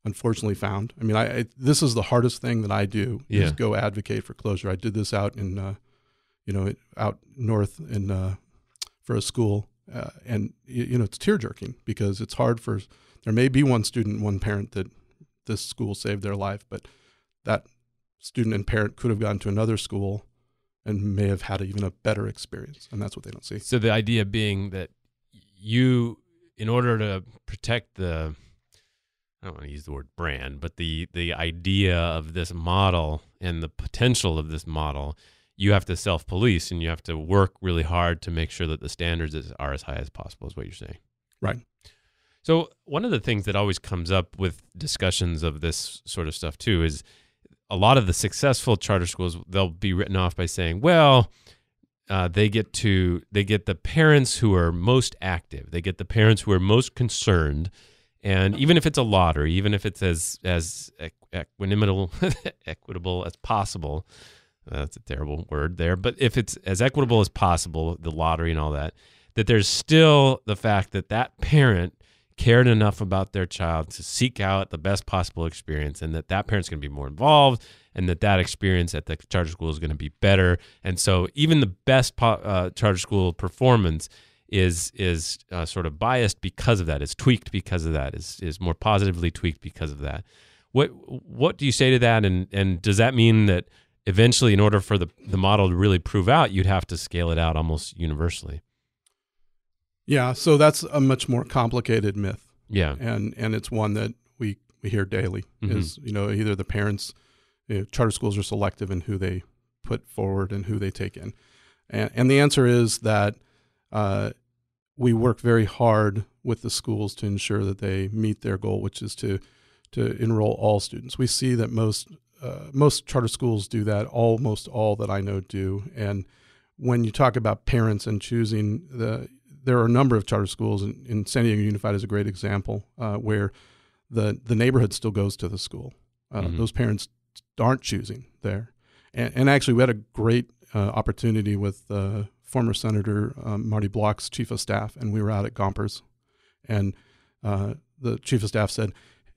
unfortunately found. I mean, I, I this is the hardest thing that I do yeah. is go advocate for closure. I did this out in, uh, you know, out north in uh, for a school, uh, and you know, it's tear jerking because it's hard for. There may be one student, one parent that this school saved their life, but that student and parent could have gone to another school and may have had even a better experience, and that's what they don't see. So the idea being that you, in order to protect the I don't want to use the word brand, but the the idea of this model and the potential of this model, you have to self police and you have to work really hard to make sure that the standards are as high as possible. Is what you're saying, right? So one of the things that always comes up with discussions of this sort of stuff too is a lot of the successful charter schools they'll be written off by saying, well. Uh, they get to they get the parents who are most active. They get the parents who are most concerned and even if it's a lottery, even if it's as as equitable equitable as possible, uh, that's a terrible word there. But if it's as equitable as possible, the lottery and all that, that there's still the fact that that parent cared enough about their child to seek out the best possible experience, and that that parent's going to be more involved, and that that experience at the charter school is going to be better. And so, even the best po- uh, charter school performance is is uh, sort of biased because of that. Is tweaked because of that. Is is more positively tweaked because of that. What what do you say to that? And and does that mean that eventually, in order for the the model to really prove out, you'd have to scale it out almost universally? Yeah. So that's a much more complicated myth. Yeah. And and it's one that we we hear daily. Mm-hmm. Is you know either the parents, you know, charter schools are selective in who they put forward and who they take in, and and the answer is that. Uh, we work very hard with the schools to ensure that they meet their goal, which is to to enroll all students. We see that most uh, most charter schools do that. Almost all that I know do. And when you talk about parents and choosing the, there are a number of charter schools, and, and San Diego Unified is a great example uh, where the the neighborhood still goes to the school. Uh, mm-hmm. Those parents aren't choosing there. And, and, actually, we had a great uh, opportunity with uh, former Senator um, Marty Block's chief of staff, and we were out at Gompers, and uh, the chief of staff said,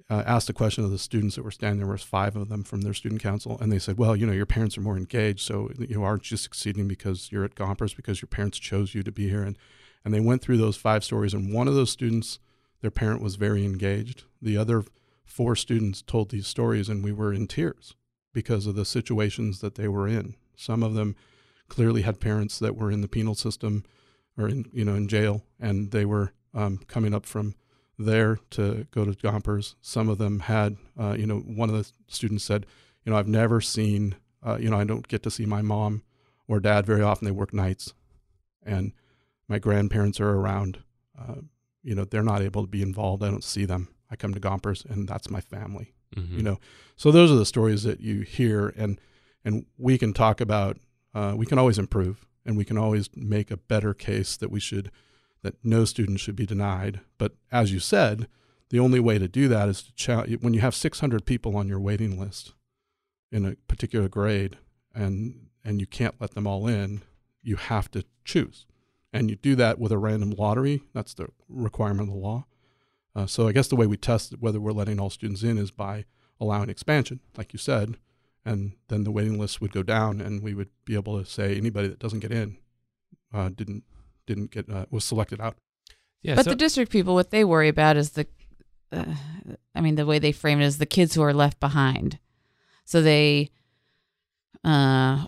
uh, asked a question of the students that were standing there. was five of them from their student council, and they said, "Well, you know, your parents are more engaged, so you aren't you succeeding because you're at Gompers because your parents chose you to be here." And and they went through those five stories, and one of those students, their parent was very engaged. The other four students told these stories, and we were in tears because of the situations that they were in. Some of them clearly had parents that were in the penal system or in you know in jail, and they were um, coming up from there to go to Gompers. Some of them had, uh, you know, one of the students said, you know, I've never seen, uh, you know, I don't get to see my mom or dad very often. They work nights, and my grandparents are around. Uh, you know, they're not able to be involved. I don't see them. I come to Gompers, and that's my family. Mm-hmm. You know, so those are the stories that you hear, and and we can talk about uh, we can always improve and we can always make a better case that we should that no student should be denied but as you said the only way to do that is to when you have 600 people on your waiting list in a particular grade and and you can't let them all in you have to choose and you do that with a random lottery that's the requirement of the law uh, so i guess the way we test whether we're letting all students in is by allowing expansion like you said and then the waiting list would go down, and we would be able to say anybody that doesn't get in uh, didn't didn't get uh, was selected out. Yeah, but so the district people, what they worry about is the, uh, I mean, the way they frame it is the kids who are left behind. So they, uh,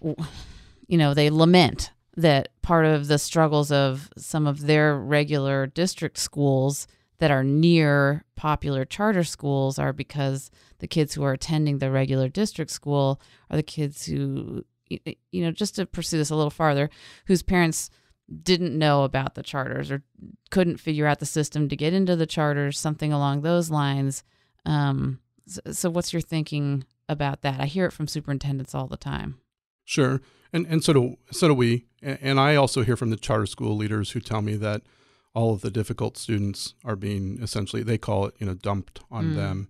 you know, they lament that part of the struggles of some of their regular district schools that are near popular charter schools are because the kids who are attending the regular district school are the kids who you know just to pursue this a little farther whose parents didn't know about the charters or couldn't figure out the system to get into the charters, something along those lines. Um, so, what's your thinking about that? I hear it from superintendents all the time. Sure, and and so do so do we. And I also hear from the charter school leaders who tell me that all of the difficult students are being essentially they call it you know dumped on mm. them.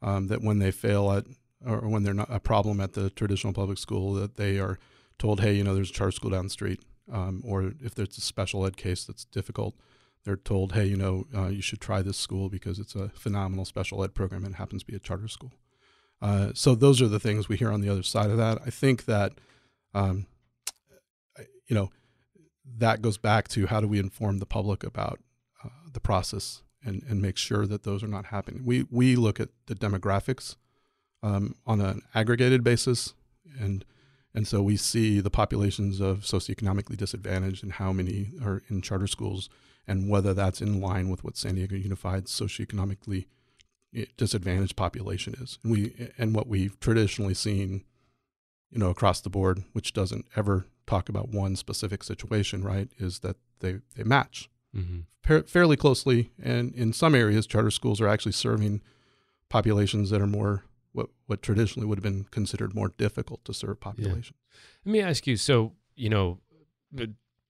Um, that when they fail at or when they're not a problem at the traditional public school, that they are told, hey, you know, there's a charter school down the street, um, or if there's a special ed case that's difficult, they're told, hey, you know, uh, you should try this school because it's a phenomenal special ed program and happens to be a charter school. Uh, so those are the things we hear on the other side of that. I think that, um, you know, that goes back to how do we inform the public about uh, the process and, and make sure that those are not happening. We we look at the demographics um, on an aggregated basis, and and so we see the populations of socioeconomically disadvantaged and how many are in charter schools, and whether that's in line with what San Diego Unified socioeconomically eh, disadvantaged population is. And we and what we've traditionally seen, you know, across the board, which doesn't ever talk about one specific situation, right, is that they they match mm-hmm. fairly closely, and in some areas, charter schools are actually serving populations that are more what what traditionally would have been considered more difficult to serve populations. Yeah. Let me ask you. So you know,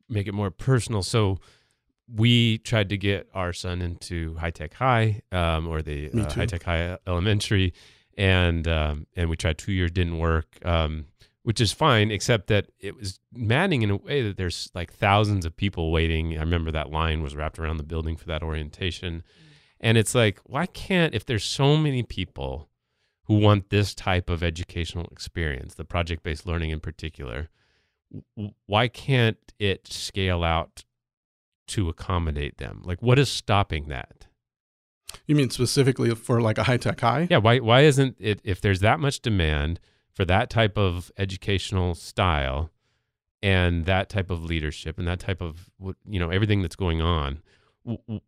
make it more personal. So we tried to get our son into high tech high um, or the uh, high tech high elementary, and um, and we tried two years didn't work. Um, which is fine, except that it was maddening in a way that there's like thousands of people waiting. I remember that line was wrapped around the building for that orientation. Mm. And it's like, why can't, if there's so many people who want this type of educational experience, the project based learning in particular, why can't it scale out to accommodate them? Like, what is stopping that? You mean specifically for like a high tech high? Yeah. Why, why isn't it, if there's that much demand for that type of educational style and that type of leadership and that type of, you know, everything that's going on,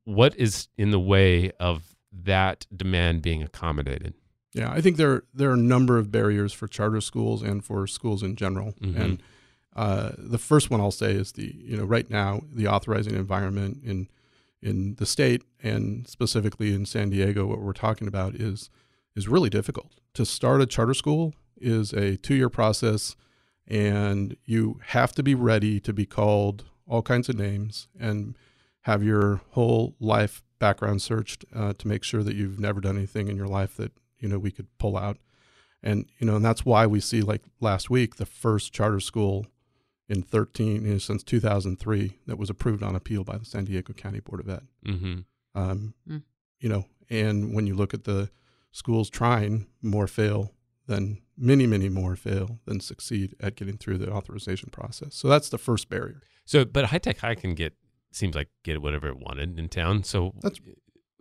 what is in the way of that demand being accommodated? Yeah, I think there there are a number of barriers for charter schools and for schools in general. Mm-hmm. And uh, the first one I'll say is the you know right now the authorizing environment in in the state and specifically in San Diego, what we're talking about is is really difficult. To start a charter school is a two year process, and you have to be ready to be called all kinds of names and have your whole life background searched uh, to make sure that you've never done anything in your life that you know we could pull out and you know and that's why we see like last week the first charter school in 13 you know, since 2003 that was approved on appeal by the san diego county board of ed mm-hmm. um, mm. you know and when you look at the schools trying more fail than many many more fail than succeed at getting through the authorization process. So that's the first barrier. So but high tech high can get seems like get whatever it wanted in town. So that's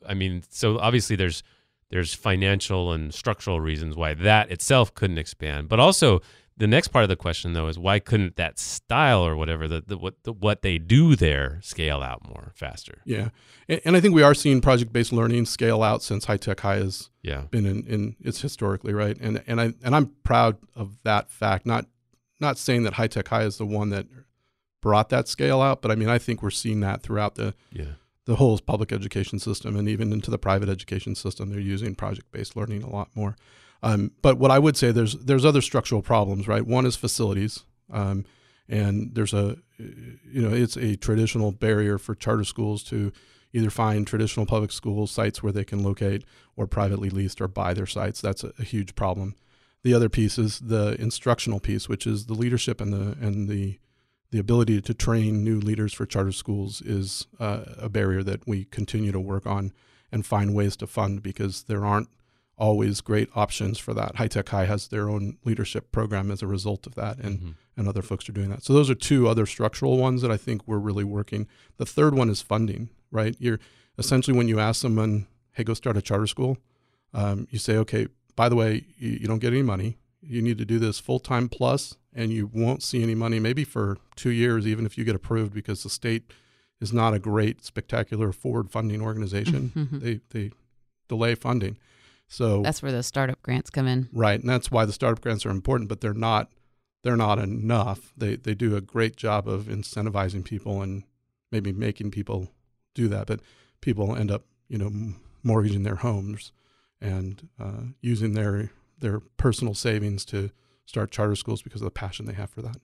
i mean so obviously there's there's financial and structural reasons why that itself couldn't expand. But also, the next part of the question though is why couldn't that style or whatever the, the what the, what they do there scale out more faster? Yeah, and, and I think we are seeing project based learning scale out since high tech high has yeah. been in, in it's historically right, and and I and I'm proud of that fact. Not not saying that high tech high is the one that brought that scale out, but I mean I think we're seeing that throughout the yeah the whole public education system and even into the private education system, they're using project-based learning a lot more. Um, but what I would say there's there's other structural problems, right? One is facilities, um, and there's a you know it's a traditional barrier for charter schools to either find traditional public school sites where they can locate or privately leased or buy their sites. That's a, a huge problem. The other piece is the instructional piece, which is the leadership and the and the the ability to train new leaders for charter schools is uh, a barrier that we continue to work on and find ways to fund because there aren't always great options for that. High Tech High has their own leadership program as a result of that, and mm-hmm. and other folks are doing that. So those are two other structural ones that I think we're really working. The third one is funding. Right, you're essentially when you ask someone, "Hey, go start a charter school," um, you say, "Okay, by the way, you, you don't get any money you need to do this full time plus, and you won't see any money maybe for two years, even if you get approved, because the state is not a great, spectacular forward funding organization. Mm-hmm. They they delay funding. So that's where the startup grants come in. Right, and that's why the startup grants are important, but they're not they're not enough. They they do a great job of incentivizing people and maybe making people do that, but people end up you know mortgaging their homes and uh, using their their personal savings to start charter schools because of the passion they have for that.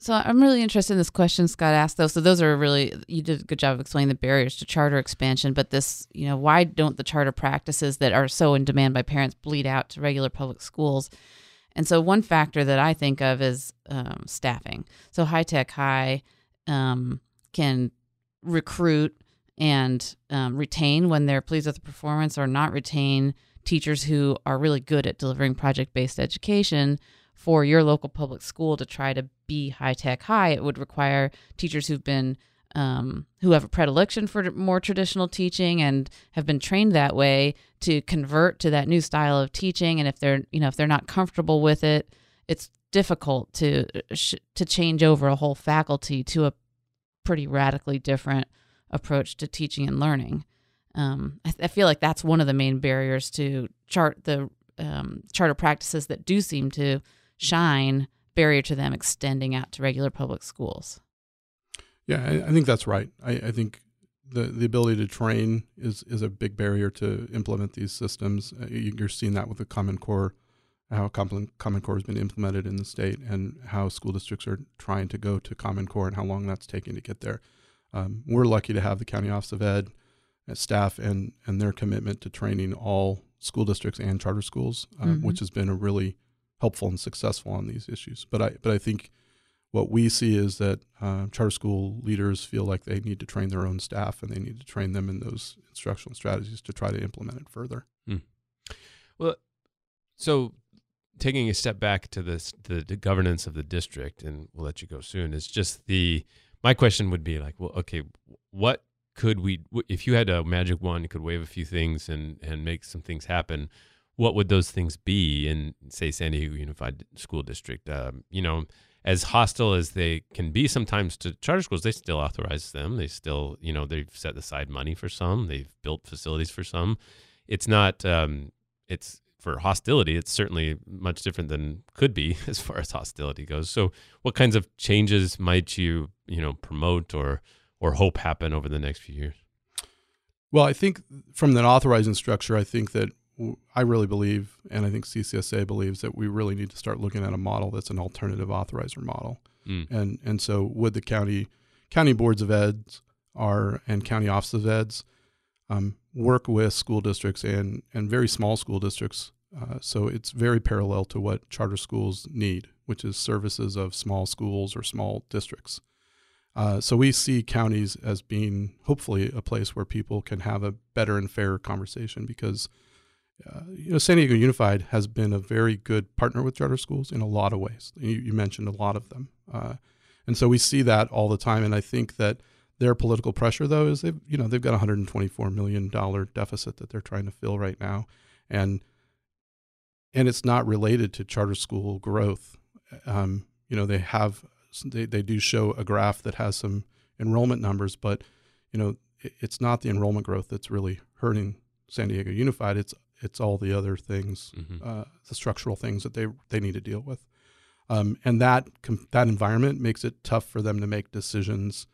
So I'm really interested in this question Scott asked though. So those are really you did a good job of explaining the barriers to charter expansion, but this, you know, why don't the charter practices that are so in demand by parents bleed out to regular public schools? And so one factor that I think of is um, staffing. So High Tech High um, can recruit and um, retain when they're pleased with the performance, or not retain teachers who are really good at delivering project based education for your local public school to try to be high tech high, it would require teachers who've been um, who have a predilection for more traditional teaching and have been trained that way to convert to that new style of teaching. And if they're you know if they're not comfortable with it, it's difficult to sh- to change over a whole faculty to a pretty radically different approach to teaching and learning. Um, I, I, feel like that's one of the main barriers to chart the um, charter practices that do seem to shine barrier to them extending out to regular public schools. Yeah, I, I think that's right. I, I, think the the ability to train is is a big barrier to implement these systems. Uh, you're seeing that with the Common Core, how Common, Common Core has been implemented in the state, and how school districts are trying to go to Common Core and how long that's taking to get there. Um, we're lucky to have the County Office of Ed uh, staff and and their commitment to training all school districts and charter schools, um, mm-hmm. which has been a really helpful and successful on these issues. But I but I think what we see is that uh, charter school leaders feel like they need to train their own staff and they need to train them in those instructional strategies to try to implement it further. Hmm. Well, so taking a step back to this the, the governance of the district, and we'll let you go soon. Is just the my question would be like, well, okay, what could we if you had a magic wand, you could wave a few things and and make some things happen what would those things be in say San Diego Unified School District? Um, you know, as hostile as they can be sometimes to charter schools, they still authorize them. They still, you know, they've set aside money for some. They've built facilities for some. It's not. Um, it's for hostility. It's certainly much different than could be as far as hostility goes. So, what kinds of changes might you, you know, promote or or hope happen over the next few years? Well, I think from the authorizing structure, I think that I really believe, and I think CCSA believes that we really need to start looking at a model that's an alternative authorizer model. Mm. And and so would the county county boards of eds are and county offices of eds um, work with school districts and and very small school districts. Uh, so it's very parallel to what charter schools need, which is services of small schools or small districts. Uh, so we see counties as being hopefully a place where people can have a better and fairer conversation because uh, you know, San Diego Unified has been a very good partner with charter schools in a lot of ways. You, you mentioned a lot of them, uh, and so we see that all the time. And I think that their political pressure, though, is they've you know they've got a 124 million dollar deficit that they're trying to fill right now, and and it's not related to charter school growth. Um, you know, they have they they do show a graph that has some enrollment numbers, but you know, it, it's not the enrollment growth that's really hurting San Diego Unified. It's it's all the other things, mm-hmm. uh, the structural things that they they need to deal with, um, and that that environment makes it tough for them to make decisions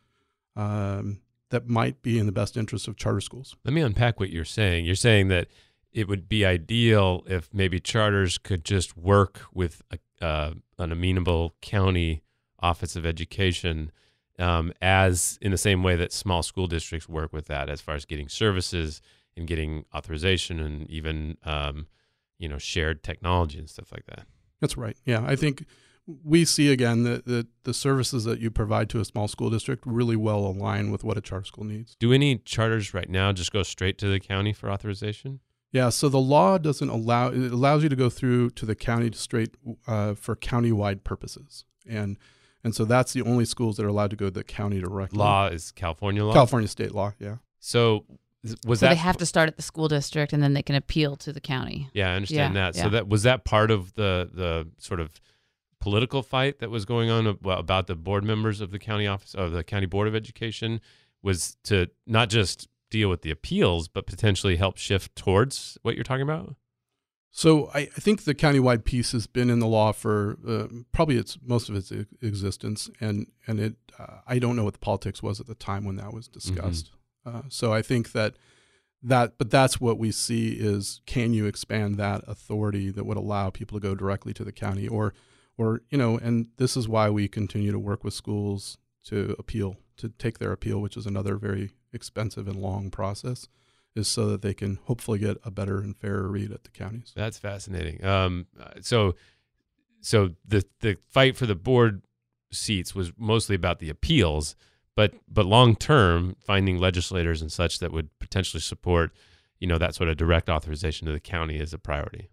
um, that might be in the best interest of charter schools. Let me unpack what you're saying. You're saying that it would be ideal if maybe charters could just work with a, uh, an amenable county office of education. Um, as in the same way that small school districts work with that as far as getting services and getting authorization and even um, you know shared technology and stuff like that. That's right. Yeah, I think we see again that the, the services that you provide to a small school district really well align with what a charter school needs. Do any charters right now just go straight to the county for authorization? Yeah, so the law doesn't allow it allows you to go through to the county straight uh, for county-wide purposes, and and so that's the only schools that are allowed to go to the county directly. Law is California law. California state law, yeah. So was so that they have to start at the school district and then they can appeal to the county. Yeah, I understand yeah, that. Yeah. So that was that part of the the sort of political fight that was going on about the board members of the county office of the county board of education was to not just deal with the appeals but potentially help shift towards what you're talking about. So I, I, think the countywide piece has been in the law for uh, probably its most of its existence, and and it uh, I don't know what the politics was at the time when that was discussed. Mm-hmm. Uh, so I think that that, but that's what we see is can you expand that authority that would allow people to go directly to the county, or or you know, and this is why we continue to work with schools to appeal to take their appeal, which is another very expensive and long process is so that they can hopefully get a better and fairer read at the counties. That's fascinating. Um, so, so the the fight for the board seats was mostly about the appeals, but but long term, finding legislators and such that would potentially support, you know, that sort of direct authorization to the county is a priority.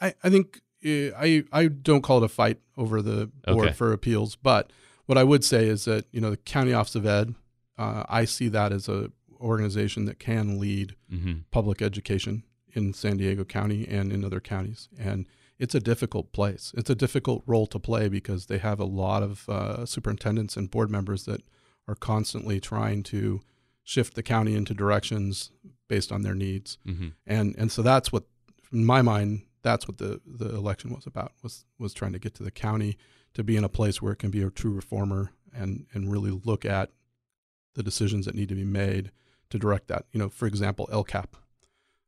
I, I think uh, I I don't call it a fight over the board okay. for appeals, but what I would say is that you know the county office of ed, uh, I see that as a organization that can lead mm-hmm. public education in San Diego County and in other counties. And it's a difficult place. It's a difficult role to play because they have a lot of uh, superintendents and board members that are constantly trying to shift the county into directions based on their needs. Mm-hmm. And and so that's what, in my mind, that's what the, the election was about was was trying to get to the county to be in a place where it can be a true reformer and and really look at the decisions that need to be made to direct that. You know, for example, LCAP.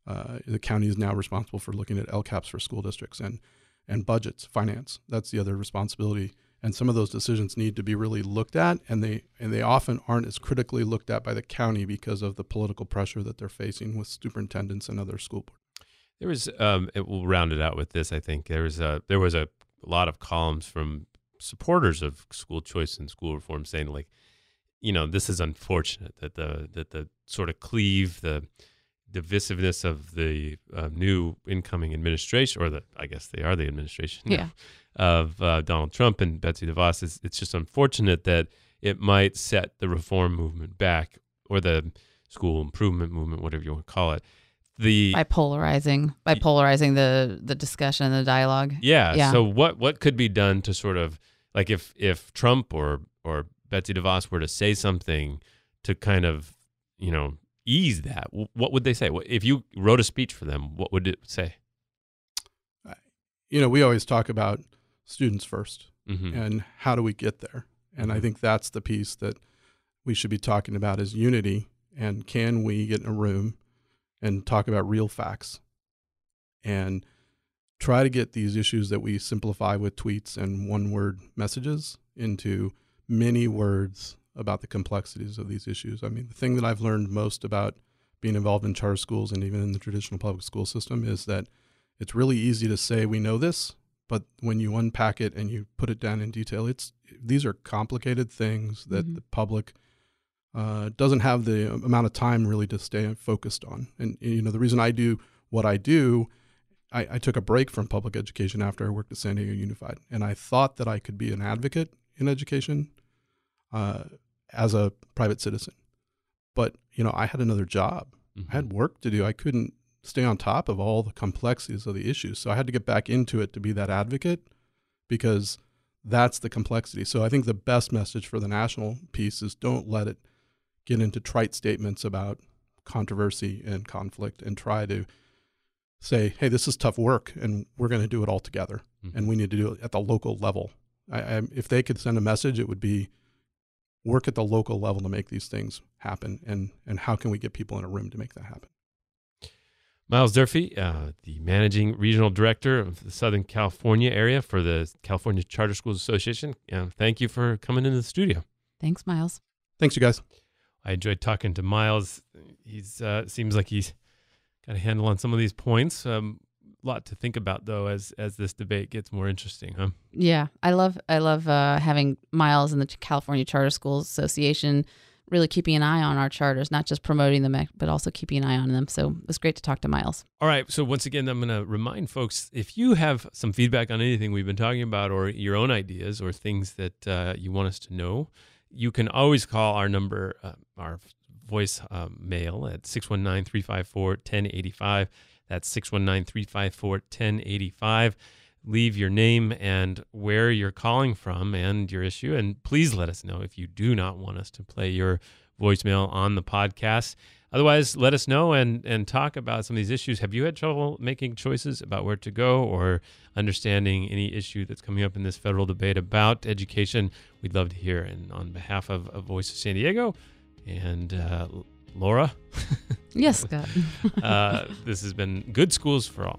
Uh, the county is now responsible for looking at LCAPs for school districts and and budgets, finance. That's the other responsibility. And some of those decisions need to be really looked at, and they and they often aren't as critically looked at by the county because of the political pressure that they're facing with superintendents and other school boards. There was, um, it, we'll round it out with this. I think there was a there was a lot of columns from supporters of school choice and school reform saying like, you know, this is unfortunate that the that the sort of cleave the divisiveness of the uh, new incoming administration, or the I guess they are the administration yeah. Of uh, Donald Trump and Betsy DeVos. It's, it's just unfortunate that it might set the reform movement back, or the school improvement movement, whatever you want to call it. The by polarizing by polarizing the the discussion and the dialogue. Yeah. yeah. So what what could be done to sort of like if if Trump or or Betsy DeVos were to say something to kind of, you know, ease that, what would they say? If you wrote a speech for them, what would it say? You know, we always talk about students 1st mm-hmm. and how do we get there? And mm-hmm. I think that's the piece that we should be talking about is unity and can we get in a room and talk about real facts and try to get these issues that we simplify with tweets and one word messages into many words about the complexities of these issues. I mean, the thing that I've learned most about being involved in charter schools and even in the traditional public school system is that it's really easy to say we know this, but when you unpack it and you put it down in detail, it's these are complicated things that mm-hmm. the public uh, doesn't have the amount of time really to stay focused on. And you know, the reason I do what I do, I, I took a break from public education after I worked at San Diego Unified, and I thought that I could be an advocate in education uh, as a private citizen. But you know, I had another job. Mm-hmm. I had mm-hmm. work to do. I couldn't stay on top of all the complexities of the issues. So I had to get back into it to be that advocate because that's the complexity. So I think the best message for the national piece is don't let it get into trite statements about controversy and conflict and try to say, hey, this is tough work and we're going to do it all together. Mm-hmm. And we need to do it at the local level. I, I, if they could send a message, it would be work at the local level to make these things happen and and how can we get people in a room to make that happen miles durfee uh, the managing regional director of the southern california area for the california charter schools association. Uh, thank you for coming into the studio. Thanks miles. Thanks you guys. I enjoyed talking to miles. He's uh, seems like he's got a handle on some of these points. Um, lot to think about though as as this debate gets more interesting, huh? Yeah, I love I love uh, having Miles in the California Charter Schools Association really keeping an eye on our charters, not just promoting them, but also keeping an eye on them. So it was great to talk to Miles. All right. So once again, I'm going to remind folks if you have some feedback on anything we've been talking about, or your own ideas, or things that uh, you want us to know, you can always call our number, uh, our voice uh, mail at 619 354 1085. That's 619 354 1085. Leave your name and where you're calling from and your issue. And please let us know if you do not want us to play your voicemail on the podcast. otherwise, let us know and and talk about some of these issues. Have you had trouble making choices about where to go or understanding any issue that's coming up in this federal debate about education? We'd love to hear. And on behalf of, of Voice of San Diego and uh, Laura, Yes, Scott. uh, this has been Good Schools for All.